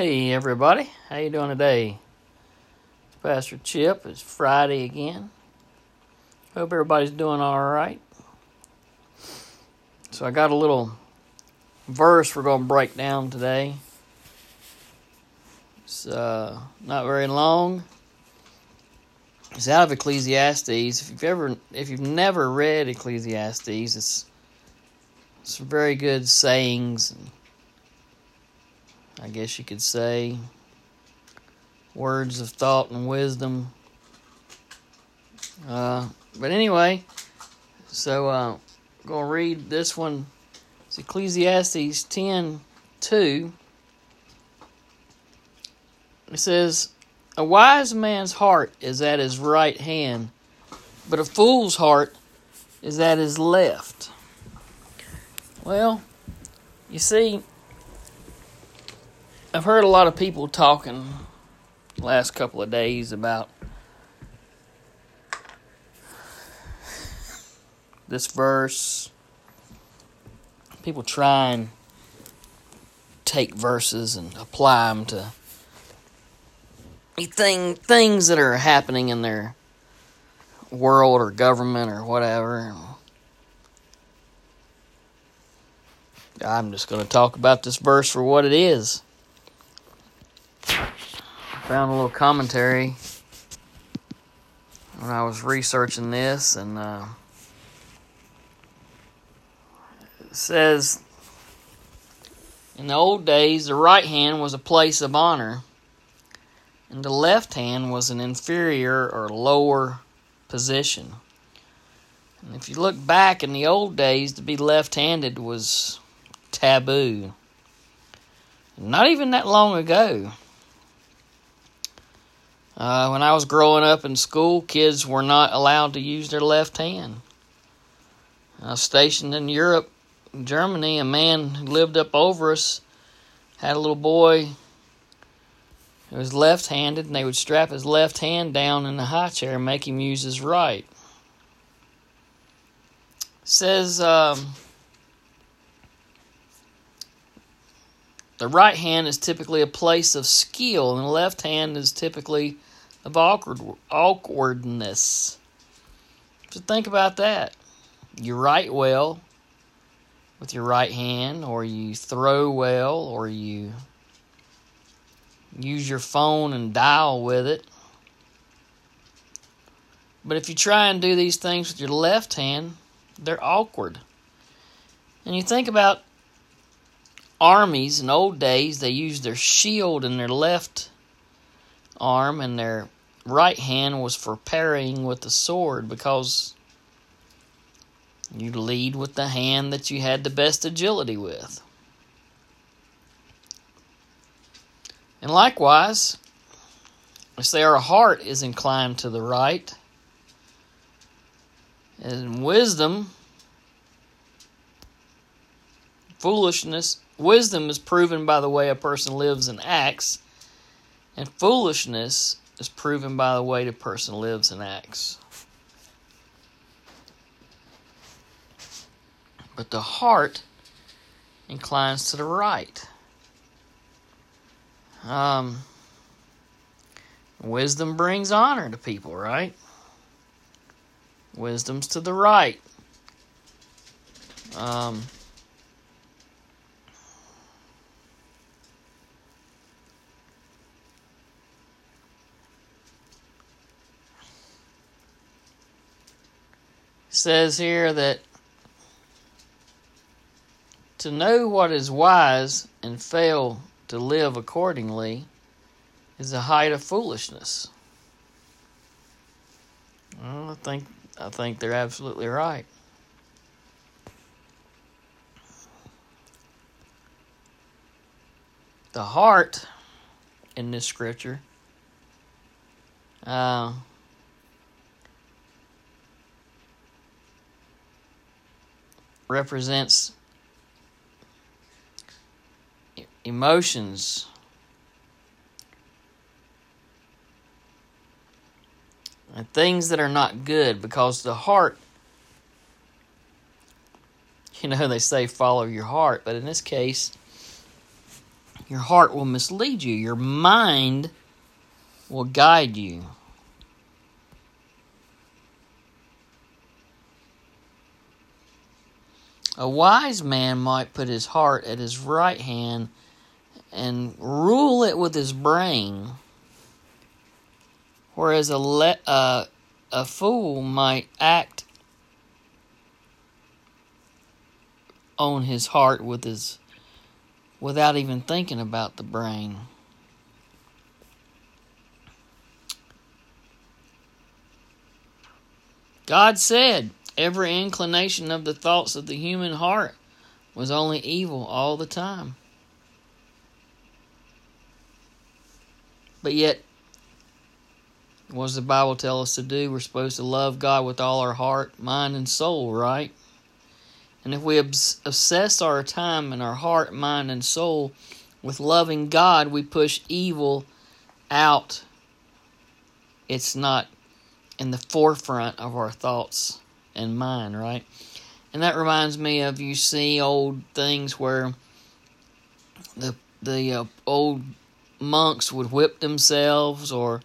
Hey everybody, how you doing today? It's Pastor Chip. It's Friday again. Hope everybody's doing all right. So I got a little verse we're going to break down today. It's uh, not very long. It's out of Ecclesiastes. If you've ever, if you've never read Ecclesiastes, it's some very good sayings. I guess you could say words of thought and wisdom. Uh, but anyway, so uh, I'm going to read this one. It's Ecclesiastes 10 2. It says, A wise man's heart is at his right hand, but a fool's heart is at his left. Well, you see, I've heard a lot of people talking last couple of days about this verse. People try and take verses and apply them to thing, things that are happening in their world or government or whatever. I'm just going to talk about this verse for what it is. Found a little commentary when I was researching this, and uh, it says In the old days, the right hand was a place of honor, and the left hand was an inferior or lower position. And if you look back in the old days, to be left handed was taboo. Not even that long ago. Uh, when I was growing up in school, kids were not allowed to use their left hand. I was stationed in Europe, Germany. A man who lived up over us had a little boy who was left handed, and they would strap his left hand down in the high chair and make him use his right. Says, um, The right hand is typically a place of skill, and the left hand is typically of awkward awkwardness. So think about that. You write well with your right hand, or you throw well, or you use your phone and dial with it. But if you try and do these things with your left hand, they're awkward. And you think about armies in old days, they used their shield in their left arm, and their right hand was for parrying with the sword because you lead with the hand that you had the best agility with. And likewise, if our heart is inclined to the right, and wisdom, foolishness, wisdom is proven by the way a person lives and acts, and foolishness is proven by the way the person lives and acts. But the heart inclines to the right. Um, wisdom brings honor to people, right? Wisdom's to the right. Um, says here that to know what is wise and fail to live accordingly is the height of foolishness. Well, I think I think they're absolutely right. The heart in this scripture uh, represents emotions and things that are not good because the heart you know they say follow your heart but in this case Your heart will mislead you. Your mind will guide you. A wise man might put his heart at his right hand and rule it with his brain, whereas a le- uh, a fool might act on his heart with his without even thinking about the brain. God said, Every inclination of the thoughts of the human heart was only evil all the time. But yet, what does the Bible tell us to do? We're supposed to love God with all our heart, mind, and soul, right? And if we obsess our time and our heart, mind, and soul with loving God, we push evil out. It's not in the forefront of our thoughts and mind, right? And that reminds me of you see old things where the the uh, old monks would whip themselves or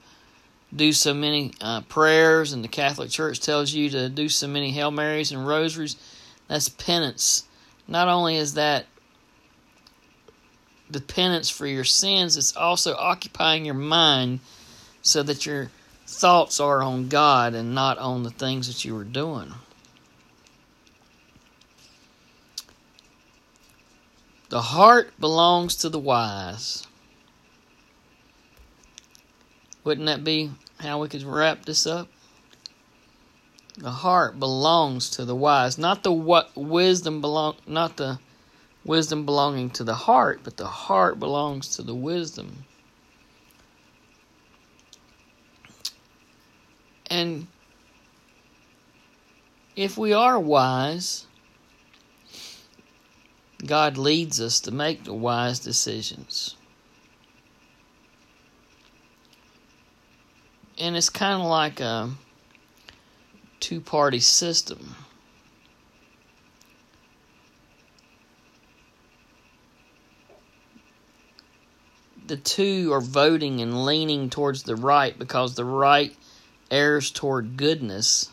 do so many uh, prayers, and the Catholic Church tells you to do so many Hail Marys and rosaries. That's penance. Not only is that the penance for your sins, it's also occupying your mind so that your thoughts are on God and not on the things that you were doing. The heart belongs to the wise. Wouldn't that be how we could wrap this up? The heart belongs to the wise, not the what wisdom belong, not the wisdom belonging to the heart, but the heart belongs to the wisdom. And if we are wise, God leads us to make the wise decisions. And it's kind of like a two party system. The two are voting and leaning towards the right because the right errs toward goodness.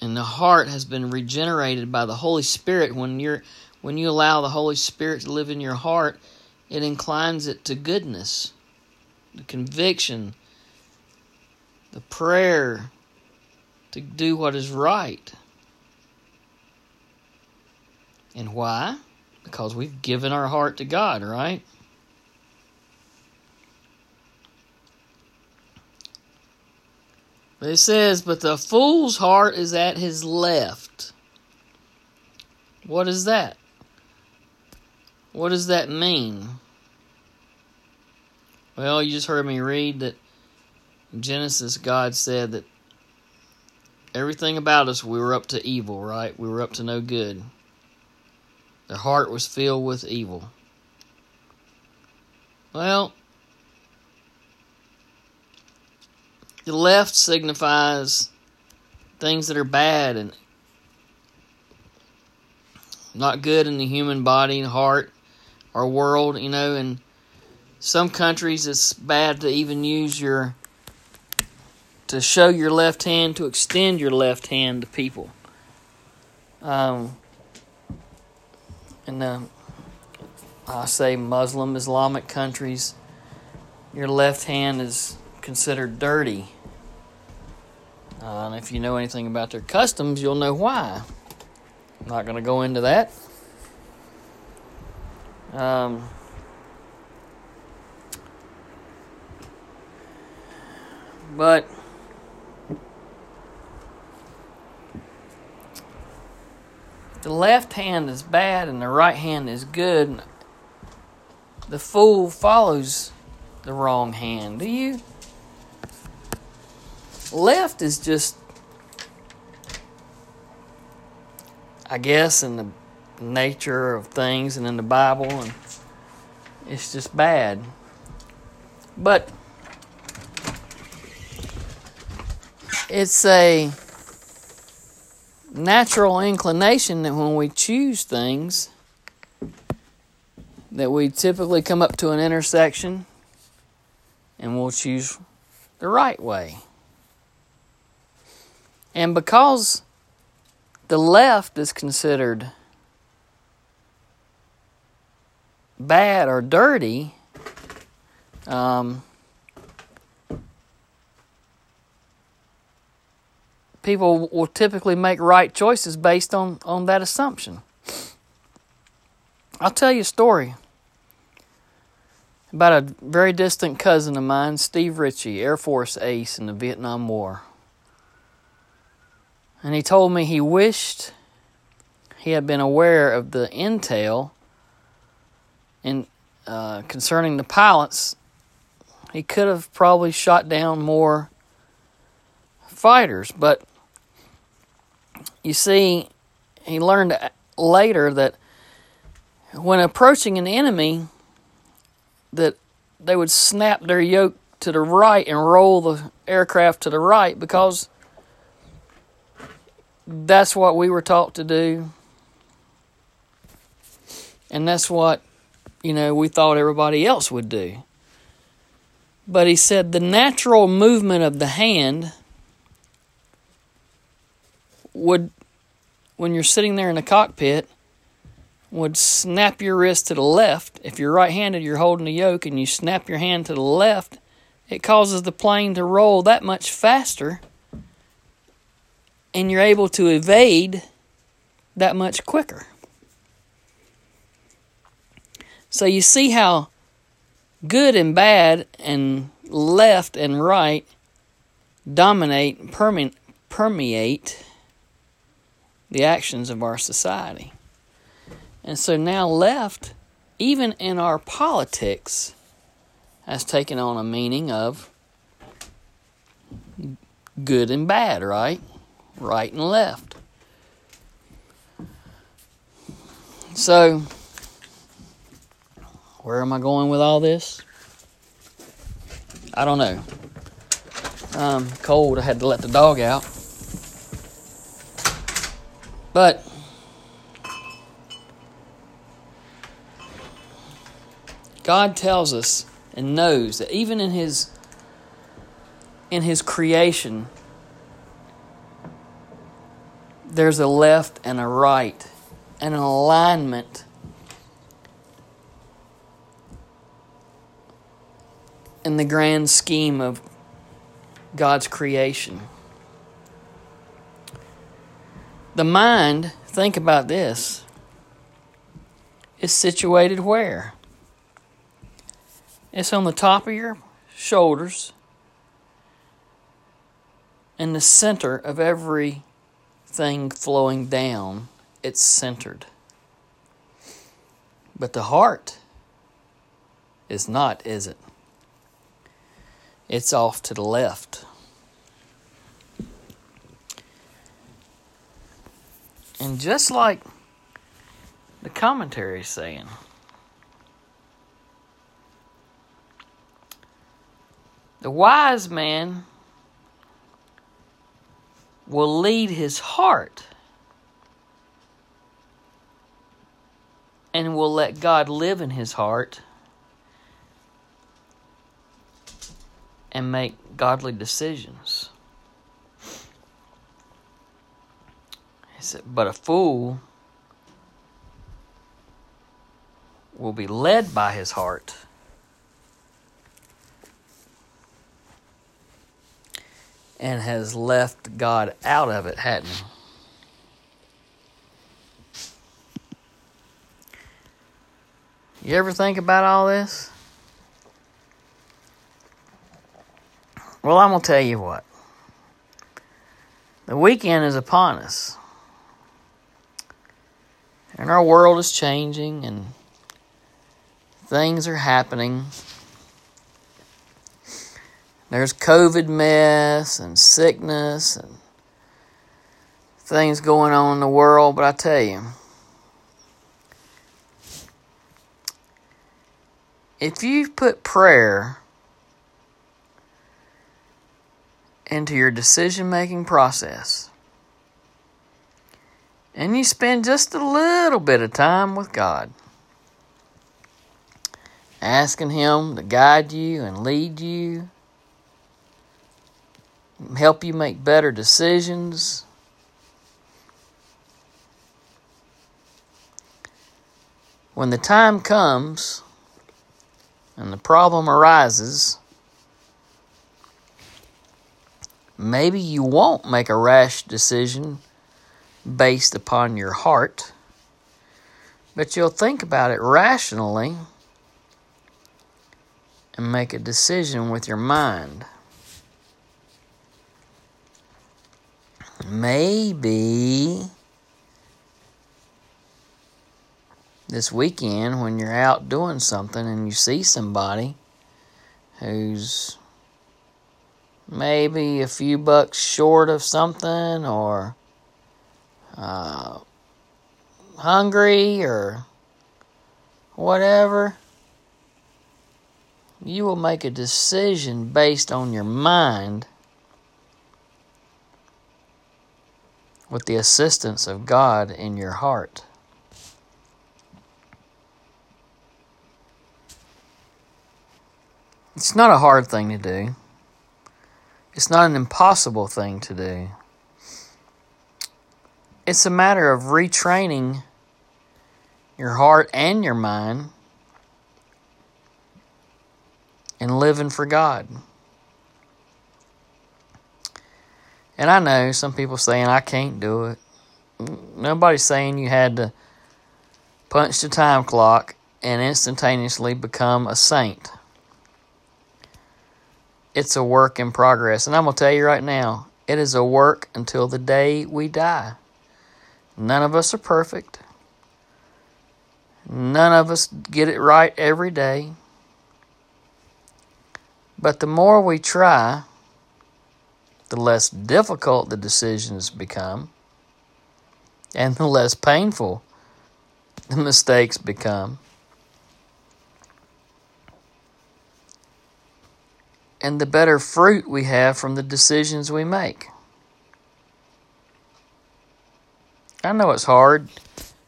And the heart has been regenerated by the Holy Spirit when you're when you allow the Holy Spirit to live in your heart, it inclines it to goodness, the conviction, the prayer to do what is right. And why? Because we've given our heart to God, right? But it says, But the fool's heart is at his left. What is that? What does that mean? Well, you just heard me read that Genesis, God said that everything about us, we were up to evil, right? We were up to no good. Their heart was filled with evil. Well, The left signifies things that are bad and not good in the human body and heart or world, you know, and some countries it's bad to even use your to show your left hand to extend your left hand to people. Um, in the I say Muslim Islamic countries, your left hand is considered dirty. Uh, and if you know anything about their customs, you'll know why. I'm not going to go into that. Um, but the left hand is bad and the right hand is good. The fool follows the wrong hand. Do you? Left is just, I guess, in the nature of things and in the Bible, and it's just bad. But it's a natural inclination that when we choose things, that we typically come up to an intersection and we'll choose the right way. And because the left is considered bad or dirty, um, people will typically make right choices based on, on that assumption. I'll tell you a story about a very distant cousin of mine, Steve Ritchie, Air Force ace in the Vietnam War. And he told me he wished he had been aware of the intel in uh, concerning the pilots. He could have probably shot down more fighters, but you see, he learned later that when approaching an enemy, that they would snap their yoke to the right and roll the aircraft to the right because that's what we were taught to do. And that's what, you know, we thought everybody else would do. But he said the natural movement of the hand would, when you're sitting there in the cockpit, would snap your wrist to the left. If you're right handed, you're holding the yoke and you snap your hand to the left, it causes the plane to roll that much faster and you're able to evade that much quicker. So you see how good and bad and left and right dominate, perme- permeate the actions of our society. And so now, left, even in our politics, has taken on a meaning of good and bad, right? Right and left. So, where am I going with all this? I don't know. Um, cold. I had to let the dog out. But God tells us and knows that even in his in his creation there's a left and a right an alignment in the grand scheme of God's creation. The mind, think about this, is situated where? It's on the top of your shoulders in the center of everything flowing down. It's centered. But the heart is not, is it? It's off to the left. And just like the commentary is saying, The wise man will lead his heart and will let God live in his heart and make godly decisions. He said, but a fool will be led by his heart and has left God out of it, hadn't he? You ever think about all this? Well, I'm going to tell you what. The weekend is upon us. And our world is changing and things are happening. There's COVID mess and sickness and things going on in the world, but I tell you, if you put prayer into your decision making process, and you spend just a little bit of time with God, asking Him to guide you and lead you, help you make better decisions. When the time comes and the problem arises, maybe you won't make a rash decision based upon your heart, but you'll think about it rationally and make a decision with your mind. Maybe this weekend when you're out doing something and you see somebody who's maybe a few bucks short of something or uh, hungry or whatever, you will make a decision based on your mind with the assistance of God in your heart. It's not a hard thing to do. It's not an impossible thing to do. It's a matter of retraining your heart and your mind and living for God. And I know some people saying I can't do it. Nobody's saying you had to punch the time clock and instantaneously become a saint it's a work in progress. And I'm going to tell you right now, it is a work until the day we die. None of us are perfect. None of us get it right every day. But the more we try, the less difficult the decisions become, and the less painful the mistakes become. and the better fruit we have from the decisions we make. I know it's hard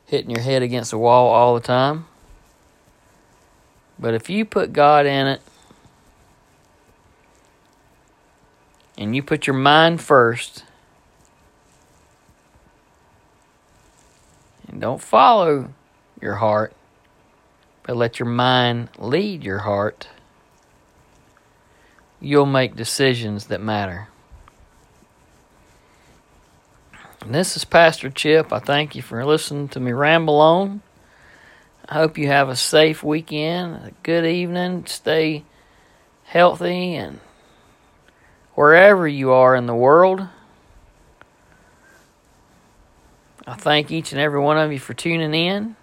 hitting your head against the wall all the time. But if you put God in it and you put your mind first and don't follow your heart, but let your mind lead your heart you'll make decisions that matter. And this is Pastor Chip. I thank you for listening to me ramble on. I hope you have a safe weekend, a good evening, stay healthy, and wherever you are in the world. I thank each and every one of you for tuning in.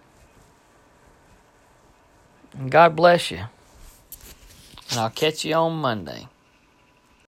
And God bless you. And I'll catch you on Monday.